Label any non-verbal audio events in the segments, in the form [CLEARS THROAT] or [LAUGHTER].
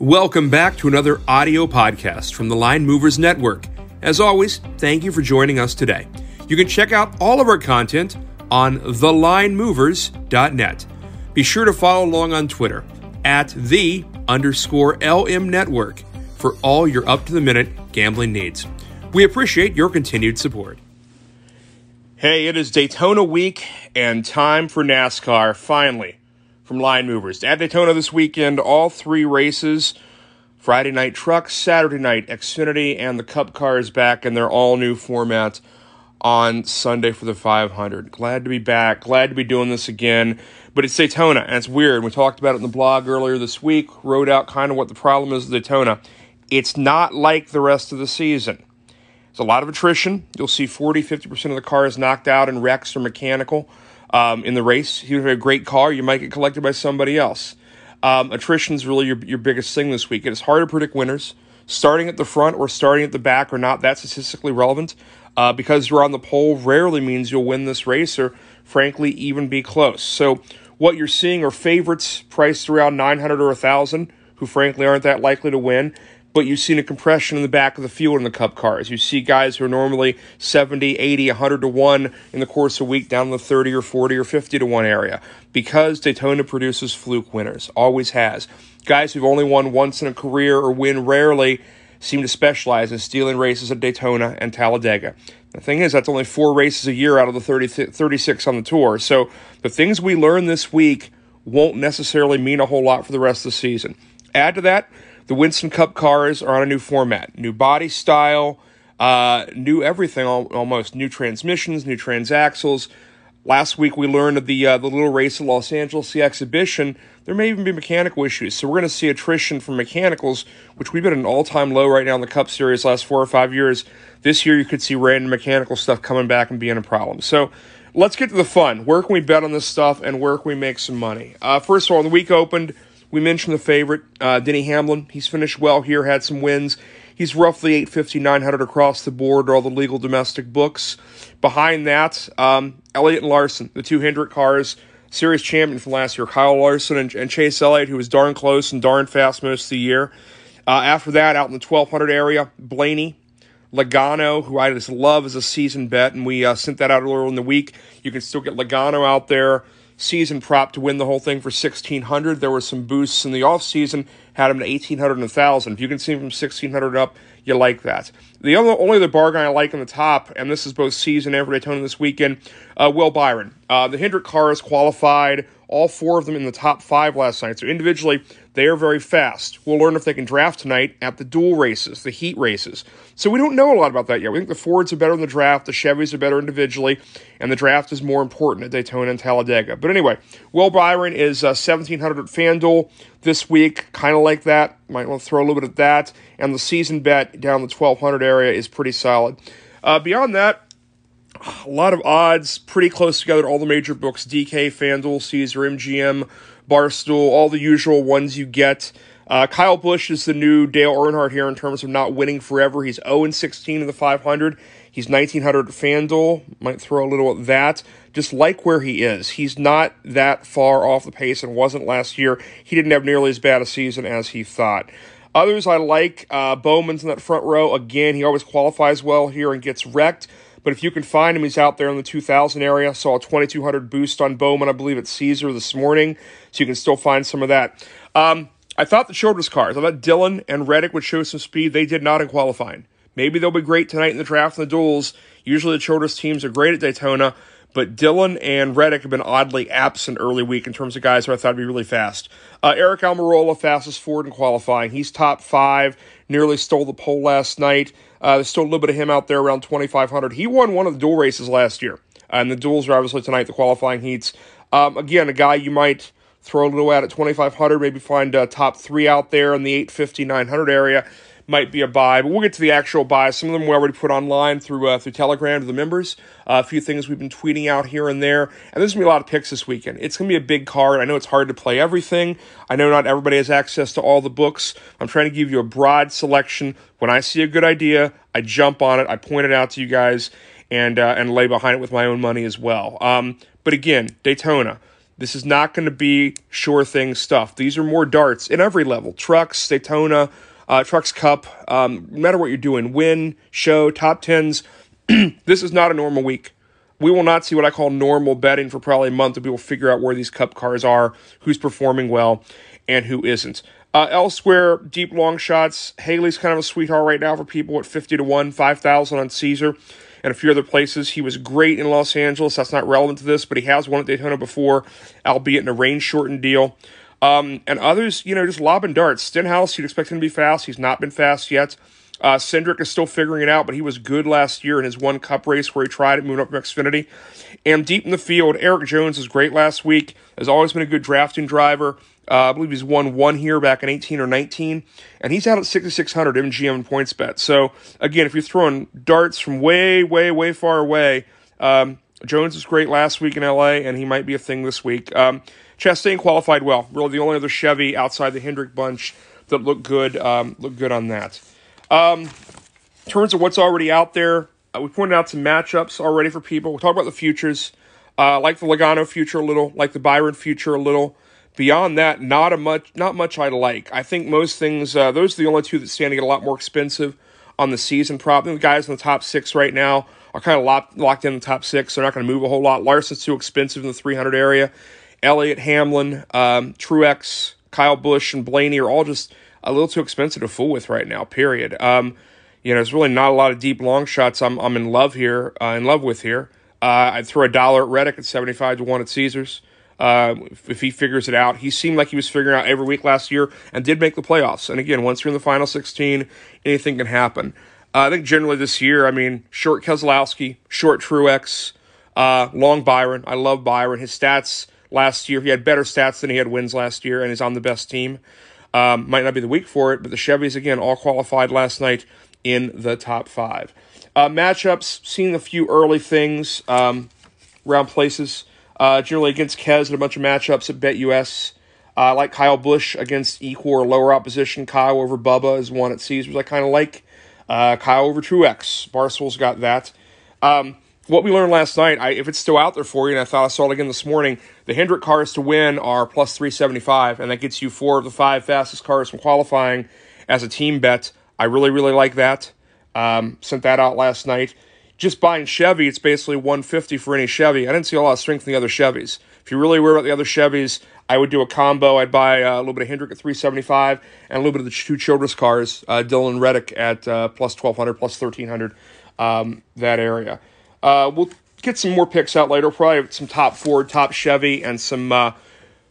Welcome back to another audio podcast from the Line Movers Network. As always, thank you for joining us today. You can check out all of our content on thelinemovers.net. Be sure to follow along on Twitter at the underscore LM Network for all your up to the minute gambling needs. We appreciate your continued support. Hey, it is Daytona week and time for NASCAR finally from Line Movers. At Daytona this weekend, all three races Friday night trucks, Saturday night Xfinity, and the Cup cars back in their all new format on Sunday for the 500. Glad to be back. Glad to be doing this again. But it's Daytona, and it's weird. We talked about it in the blog earlier this week, wrote out kind of what the problem is with Daytona. It's not like the rest of the season. It's a lot of attrition. You'll see 40, 50% of the cars knocked out in wrecks or mechanical um, in the race. If you have a great car, you might get collected by somebody else. Um, attrition is really your, your biggest thing this week. It is hard to predict winners. Starting at the front or starting at the back or not, that's statistically relevant. Uh, because you're on the pole rarely means you'll win this race or, frankly, even be close. So, what you're seeing are favorites priced around 900 or 1,000 who, frankly, aren't that likely to win but you've seen a compression in the back of the field in the Cup cars. You see guys who are normally 70, 80, 100 to 1 in the course of a week down in the 30 or 40 or 50 to 1 area because Daytona produces fluke winners, always has. Guys who've only won once in a career or win rarely seem to specialize in stealing races at Daytona and Talladega. The thing is, that's only four races a year out of the 30, 36 on the tour. So the things we learn this week won't necessarily mean a whole lot for the rest of the season. Add to that, the Winston Cup cars are on a new format, new body style, uh, new everything almost, new transmissions, new transaxles. Last week we learned of the uh, the little race at Los Angeles, the exhibition. There may even be mechanical issues, so we're going to see attrition from mechanicals, which we've been at an all time low right now in the Cup Series last four or five years. This year you could see random mechanical stuff coming back and being a problem. So let's get to the fun. Where can we bet on this stuff, and where can we make some money? Uh, first of all, the week opened we mentioned the favorite, uh, Denny Hamlin. He's finished well here, had some wins. He's roughly 850, 900 across the board, all the legal domestic books. Behind that, um, Elliott and Larson, the two Hendrick cars, series champion from last year, Kyle Larson and, and, Chase Elliott, who was darn close and darn fast most of the year. Uh, after that, out in the 1200 area, Blaney, Logano, who I just love as a season bet, and we uh, sent that out earlier in the week. You can still get Logano out there season prop to win the whole thing for 1600 there were some boosts in the off season had him to 1800 and 1000 if you can see him from 1600 up you like that. The other, only other bargain i like in the top and this is both season and for daytona this weekend uh, will byron. Uh, the hendrick cars qualified all four of them in the top five last night. So individually they are very fast. We'll learn if they can draft tonight at the dual races, the heat races. So we don't know a lot about that yet. We think the Fords are better in the draft, the Chevys are better individually, and the draft is more important at Daytona and Talladega. But anyway, Will Byron is uh, 1700 at FanDuel this week, kind of like that. Might want to throw a little bit at that. And the season bet down the 1200 area is pretty solid. Uh, beyond that, a lot of odds, pretty close together. All the major books: DK, FanDuel, Caesar, MGM, Barstool, all the usual ones you get. Uh, Kyle Busch is the new Dale Earnhardt here in terms of not winning forever. He's 0 16 in the 500. He's 1900 at FanDuel. Might throw a little at that. Just like where he is. He's not that far off the pace and wasn't last year. He didn't have nearly as bad a season as he thought. Others I like. Uh, Bowman's in that front row. Again, he always qualifies well here and gets wrecked. But if you can find him, he's out there in the 2000 area. Saw a 2200 boost on Bowman, I believe, at Caesar this morning. So you can still find some of that. Um, I thought the Childress cars, I thought Dillon and Reddick would show some speed. They did not in qualifying. Maybe they'll be great tonight in the draft and the duels. Usually the Childress teams are great at Daytona, but Dillon and Reddick have been oddly absent early week in terms of guys who I thought would be really fast. Uh, Aric Almirola, fastest Ford in qualifying. He's top five, nearly stole the pole last night. Uh, there's still a little bit of him out there around 2,500. He won one of the dual races last year. Uh, and the duels are obviously tonight, the qualifying heats. Um, again, a guy you might throw a little at at 2,500, maybe find a top three out there in the 850, 900 area might be a buy, but we'll get to the actual buys. Some of them we already put online through uh, through Telegram to the members. Uh, a few things we've been tweeting out here and there, and there's gonna be a lot of picks this weekend. It's gonna be a big card. I know it's hard to play everything. I know not everybody has access to all the books. I'm trying to give you a broad selection. When I see a good idea, I jump on it. I point it out to you guys, and uh, and lay behind it with my own money as well. Um, but again, Daytona This is not going to be sure thing stuff. These are more darts in every level trucks, Daytona, uh, Trucks Cup, um, no matter what you're doing, win, show, top tens. [CLEARS THROAT] this is not a normal week. We will not see what I call normal betting for probably a month, and we will figure out where these cup cars are, who's performing well, and who isn't. Uh, elsewhere, deep long shots. Haley's kind of a sweetheart right now for people at 50 to 1, 5,000 on Caesar, and a few other places. He was great in Los Angeles. That's not relevant to this, but he has won at Daytona before, albeit in a range shortened deal. Um, and others, you know, just lobbing darts. Stenhouse, you'd expect him to be fast. He's not been fast yet. Uh, Cindric is still figuring it out, but he was good last year in his one cup race where he tried it, moving up from Xfinity. And deep in the field, Erik Jones was great last week. Has always been a good drafting driver. Uh, I believe he's won one here back in 18 or 19, and he's out at 6,600 MGM and PointsBet. So, again, if you're throwing darts from way, way, way far away, um, Jones was great last week in LA, and he might be a thing this week. Um, Chastain qualified well. Really, the only other Chevy outside the Hendrick bunch that looked good. Um, looked good on that. Um, in terms of what's already out there, uh, we pointed out some matchups already for people. We'll talk about the futures. Uh, like the Logano future a little, like the Byron future a little. Beyond that, not a much, not much I like. I think most things, uh, those are the only two that stand to get a lot more expensive on the season prop. The guys in the top six right now are kind of locked, locked in the top six. They're not going to move a whole lot. Larson's too expensive in the 300 area. Elliott Hamlin, um, Truex, Kyle Busch, and Blaney are all just a little too expensive to fool with right now. Period. Um, you know, there's really not a lot of deep long shots. I'm I'm in love here, uh, in love with here. Uh, I'd throw a dollar at Reddick at 75 to one at Caesars. Uh, if, if, he figures it out, he seemed like he was figuring out every week last year and did make the playoffs. And again, once you're in the final 16, anything can happen. Uh, I think generally this year, I mean, short Keselowski, short Truex, uh, long Byron. I love Byron. His stats last year. He had better stats than he had wins last year, and he's on the best team. Um, might not be the week for it, but the Chevys, again, all qualified last night in the top five. Uh, matchups, seen a few early things um, around places. Uh, generally against Kez and a bunch of matchups at BetUS. Uh, like Kyle Busch against equal or lower opposition. Kyle over Bubba is one at Caesars I kind of like. Uh, Kyle over Truex. Barstool's got that. Um, what we learned last night, I, if it's still out there for you, and I thought I saw it again this morning, the Hendrick cars to win are plus 375, and that gets you four of the five fastest cars from qualifying as a team bet. I really, really like that. Um, sent that out last night. Just buying Chevy, it's basically 150 for any Chevy. I didn't see a lot of strength in the other Chevys. If you're really worry about the other Chevys, I would do a combo. I'd buy uh, a little bit of Hendrick at 375 and a little bit of the two Childress cars, uh, Dillon Reddick at uh, plus 1200, plus 1300, um, that area. Uh, we'll get some more picks out later. Probably some top Ford, top Chevy, and some uh,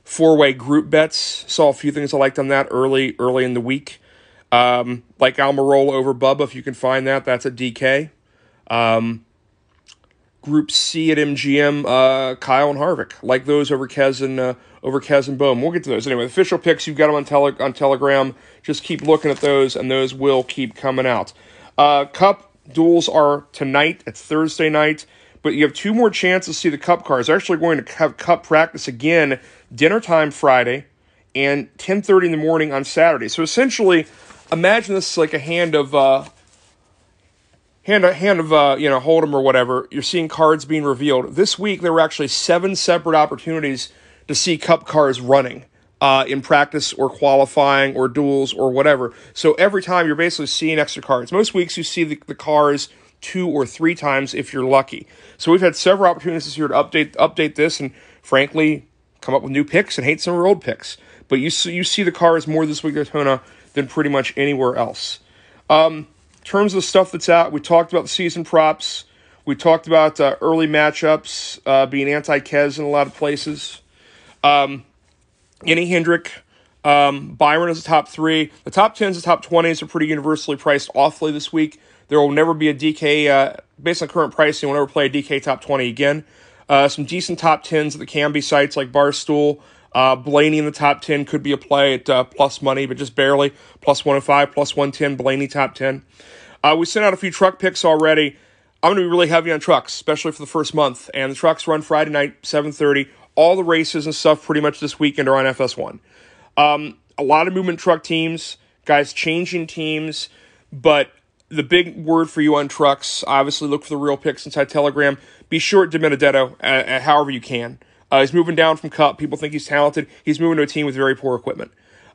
four-way group bets. Saw a few things I liked on that early, early in the week. Um, like Almirola over Bubba, if you can find that, that's a DK. Um, group C at MGM, uh, Kyle and Harvick, like those over Kez and uh, over Kez and Bohm. We'll get to those anyway. Official picks, you've got them on tele- on Telegram. Just keep looking at those, and those will keep coming out. Uh, Cup duels are tonight. It's Thursday night, but you have two more chances to see the Cup cars. They're actually going to have Cup practice again dinner time Friday and 10:30 in the morning on Saturday. So essentially, imagine this is like a hand of uh, hand a hand of uh, you know Hold'em or whatever. You're seeing cards being revealed this week. There were actually seven separate opportunities to see Cup cars running uh, in practice or qualifying or duels or whatever. So every time you're basically seeing extra cards. Most weeks you see the, the cars two or three times if you're lucky. So we've had several opportunities year to update update this and frankly come up with new picks and hate some of old picks. But you see, you see the cars more this week at Daytona than pretty much anywhere else. Um, terms of the stuff that's out, we talked about the season props. We talked about uh, early matchups uh, being anti-Kez in a lot of places. Um, any Hendrick, um, Byron is the top three. The top 10s, the top 20s are pretty universally priced awfully this week. There will never be a DK, uh, based on current pricing, we'll never play a DK top 20 again. Uh, some decent top 10s that can be sites like Barstool. Uh, Blaney in the top 10 could be a play at uh, plus money, but just barely. Plus 105, plus 110, Blaney top 10. Uh, we sent out a few truck picks already. I'm going to be really heavy on trucks, especially for the first month. And the trucks run Friday night, 7.30 all the races and stuff pretty much this weekend are on FS1. Um, a lot of movement truck teams, guys changing teams, but the big word for you on trucks, obviously look for the real picks inside Telegram. Be sure DiBenedetto uh, uh, however you can. Uh, he's moving down from Cup. People think he's talented. He's moving to a team with very poor equipment.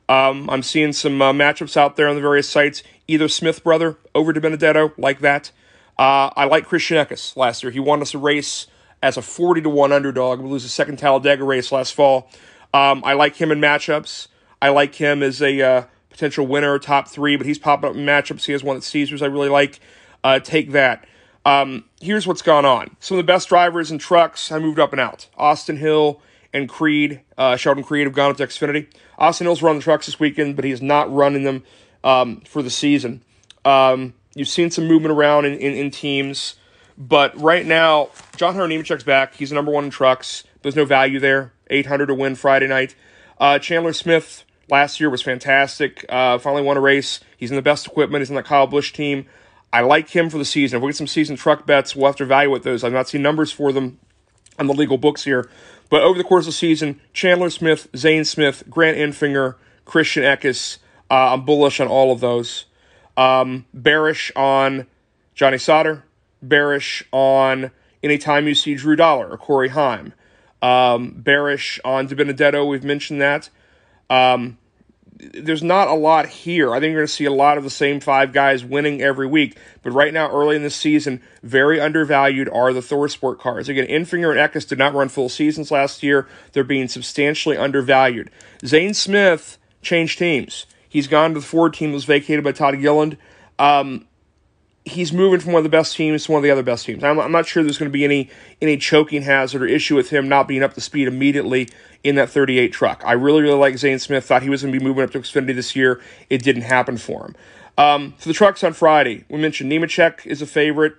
Um, I'm seeing some uh, matchups out there on the various sites. Either Smith brother over to DiBenedetto, like that. Uh, I like Christian Eckes last year. He won us a race as a 40 to 1 underdog. We lose the second Talladega race last fall. Um, I like him in matchups. I like him as a uh, potential winner, top three, but he's popping up in matchups. He has one at Caesars I really like. Uh, take that. Um, here's what's gone on. Some of the best drivers and trucks I moved up and out. Austin Hill and Creed, uh, Sheldon Creed have gone up to Xfinity. Austin Hill's run the trucks this weekend, but he is not running them um, for the season. Um, you've seen some movement around in, in, in, teams, but right now, John Hunter Nemechek's back. He's the number one in trucks. There's no value there. 800 to win Friday night. Uh, Chandler Smith last year was fantastic. Uh, finally won a race. He's in the best equipment. He's in the Kyle Busch team. I like him for the season. If we get some season truck bets, we'll have to evaluate those. I've not seen numbers for them on the legal books here. But over the course of the season, Chandler Smith, Zane Smith, Grant Enfinger, Christian Eckes, uh, I'm bullish on all of those. Um, bearish on Johnny Sauter, bearish on anytime you see Drew Dollar or Corey Heim. Um, bearish on DiBenedetto, we've mentioned that. Um, there's not a lot here. I think you're going to see a lot of the same five guys winning every week. But right now, early in the season, very undervalued are the ThorSport cars. Again, Enfinger and Eckes did not run full seasons last year. They're being substantially undervalued. Zane Smith changed teams. He's gone to the Ford team was vacated by Todd Gilliland. Um, he's moving from one of the best teams to one of the other best teams. I'm, I'm not sure there's going to be any any choking hazard or issue with him not being up to speed immediately in that 38 truck. I really really like Zane Smith. Thought he was going to be moving up to Xfinity this year. It didn't happen for him. Um, for the trucks on Friday, we mentioned Nemechek is a favorite,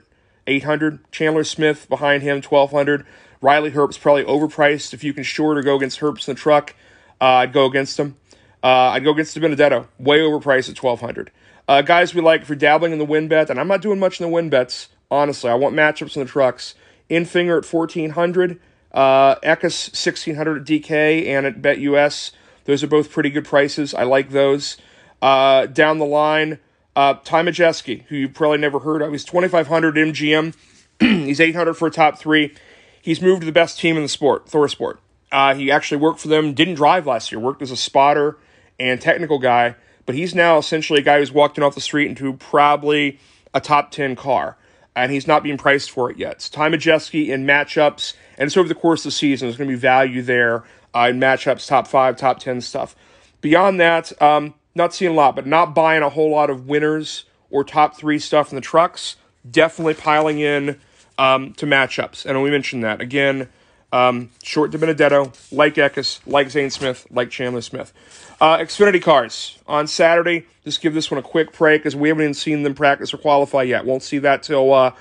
800. Chandler Smith behind him, 1200. Riley Herbst's probably overpriced. If you can short or go against Herbst in the truck, uh, I'd go against him. Uh, I'd go against Benedetto, way overpriced at 1200. Uh, guys we like for dabbling in the win bet, and I'm not doing much in the win bets, honestly. I want matchups in the trucks. Enfinger at 1400, uh, Eckes 1600 at DK and at BetUS. Those are both pretty good prices. I like those. Uh, down the line, uh, Ty Majeski, who you've probably never heard of. He's 2500 MGM. [CLEARS THROAT] He's 800 for a top three. He's moved to the best team in the sport, ThorSport. Uh, he actually worked for them, didn't drive last year, worked as a spotter and technical guy but he's now essentially a guy who's walking off the street into probably a top 10 car, and he's not being priced for it yet. So Ty Majeski in matchups, and it's over the course of the season. There's going to be value there uh, in matchups, top five, top 10 stuff. Beyond that, um, not seeing a lot, but not buying a whole lot of winners or top three stuff in the trucks. Definitely piling in um, to matchups. And we mentioned that. Again, um, short DiBenedetto, like Eckes, like Zane Smith, like Chandler Smith. Uh, Xfinity cars on Saturday. Just give this one a quick break because we haven't even seen them practice or qualify yet. Won't see that till uh,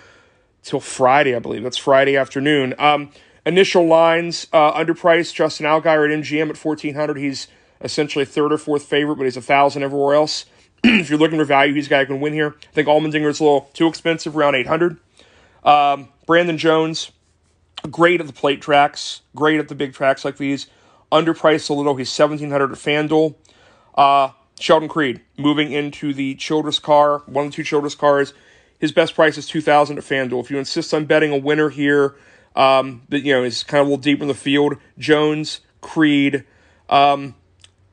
till Friday, I believe. That's Friday afternoon. Um, initial lines uh, underpriced. Justin Allgaier at MGM at fourteen hundred. He's essentially third or fourth favorite, but he's a thousand everywhere else. [CLEARS THROAT] if you're looking for value, he's a guy who can win here. I think Allmendinger's a little too expensive, around eight hundred. Um, Brandon Jones, great at the plate tracks, great at the big tracks like these underpriced a little. He's 1700 at FanDuel. Uh, Sheldon Creed moving into the Childress car, one of the two Childress cars. His best price is 2000 at FanDuel. If you insist on betting a winner here, um, that you know is kind of a little deeper in the field. Jones, Creed, um,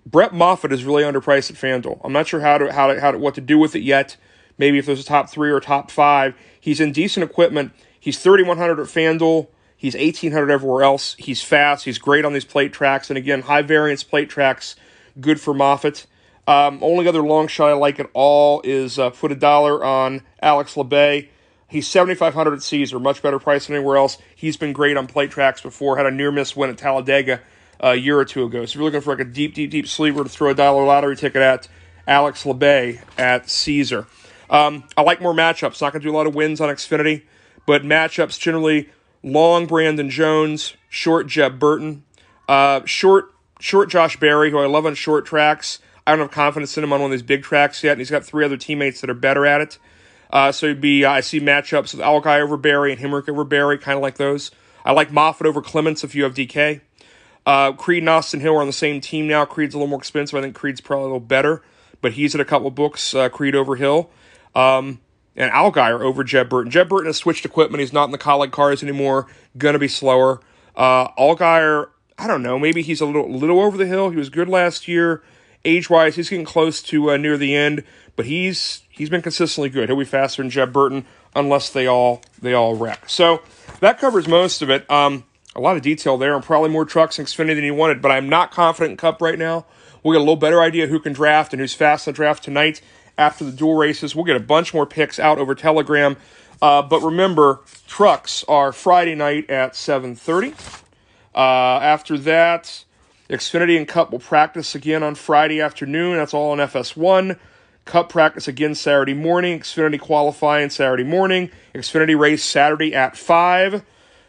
Brett Moffitt is really underpriced at FanDuel. I'm not sure how to how to, how to what to do with it yet. Maybe if there's a top three or top five. He's in decent equipment. He's 3100 at FanDuel. He's 1800 everywhere else. He's fast. He's great on these plate tracks. And again, high variance plate tracks, good for Moffitt. Um, only other long shot I like at all is uh, put a dollar on Alex Labbe. He's 7,500 at Caesar, much better price than anywhere else. He's been great on plate tracks before, had a near miss win at Talladega uh, a year or two ago. So if you're looking for like a deep, deep, deep sleeper to throw a dollar lottery ticket at, Alex Labbe at Caesar. Um, I like more matchups. Not going to do a lot of wins on Xfinity, but matchups generally long Brandon Jones, short Jeb Burton, uh, short short Josh Berry, who I love on short tracks. I don't have confidence in him on one of these big tracks yet, and he's got three other teammates that are better at it. Uh, so it'd be uh, I see matchups with Allgaier over Berry and Hemric over Berry, kind of like those. I like Moffitt over Clements if you have DK. Uh, Creed and Austin Hill are on the same team now. Creed's a little more expensive. I think Creed's probably a little better, but he's at a couple books. Uh, Creed over Hill. Um, and Allgaier over Jeb Burton. Jeb Burton has switched equipment. He's not in the Kaulig cars anymore. Going to be slower. Uh, Allgaier I don't know. Maybe he's a little little over the hill. He was good last year. Age wise, he's getting close to uh, near the end, but he's he's been consistently good. He'll be faster than Jeb Burton unless they all they all wreck. So that covers most of it. Um, a lot of detail there, and probably more trucks and Xfinity than he wanted. But I'm not confident in Cup right now. We'll get a little better idea who can draft and who's fast in the draft tonight after the dual races. We'll get a bunch more picks out over Telegram. Uh, but remember, trucks are Friday night at 7:30. Uh, after that, Xfinity and Cup will practice again on Friday afternoon. That's all on FS1. Cup practice again Saturday morning. Xfinity qualifying Saturday morning. Xfinity race Saturday at 5.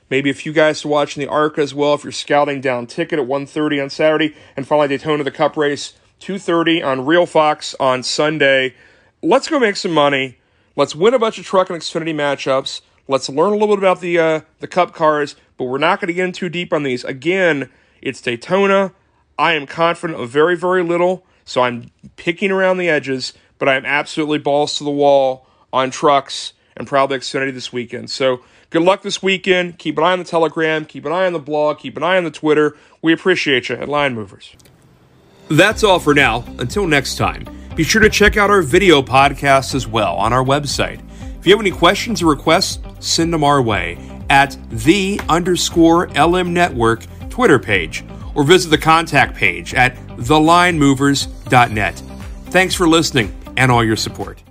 Maybe a few guys to watch in the ARCA as well if you're scouting down ticket at 1.30 on Saturday. And finally, Daytona, the Cup race, 2.30 on Real Fox on Sunday. Let's go make some money. Let's win a bunch of truck and Xfinity matchups. Let's learn a little bit about the uh, the Cup cars, but we're not going to get in too deep on these. Again, it's Daytona. I am confident of very, very little, so I'm picking around the edges, but I am absolutely balls to the wall on trucks and probably Xfinity this weekend. So good luck this weekend. Keep an eye on the Telegram, keep an eye on the blog, keep an eye on the Twitter. We appreciate you at Line Movers. That's all for now. Until next time. Be sure to check out our video podcast as well on our website. If you have any questions or requests, send them our way at the underscore LM Network Twitter page or visit the contact page at thelinemovers.net. Thanks for listening and all your support.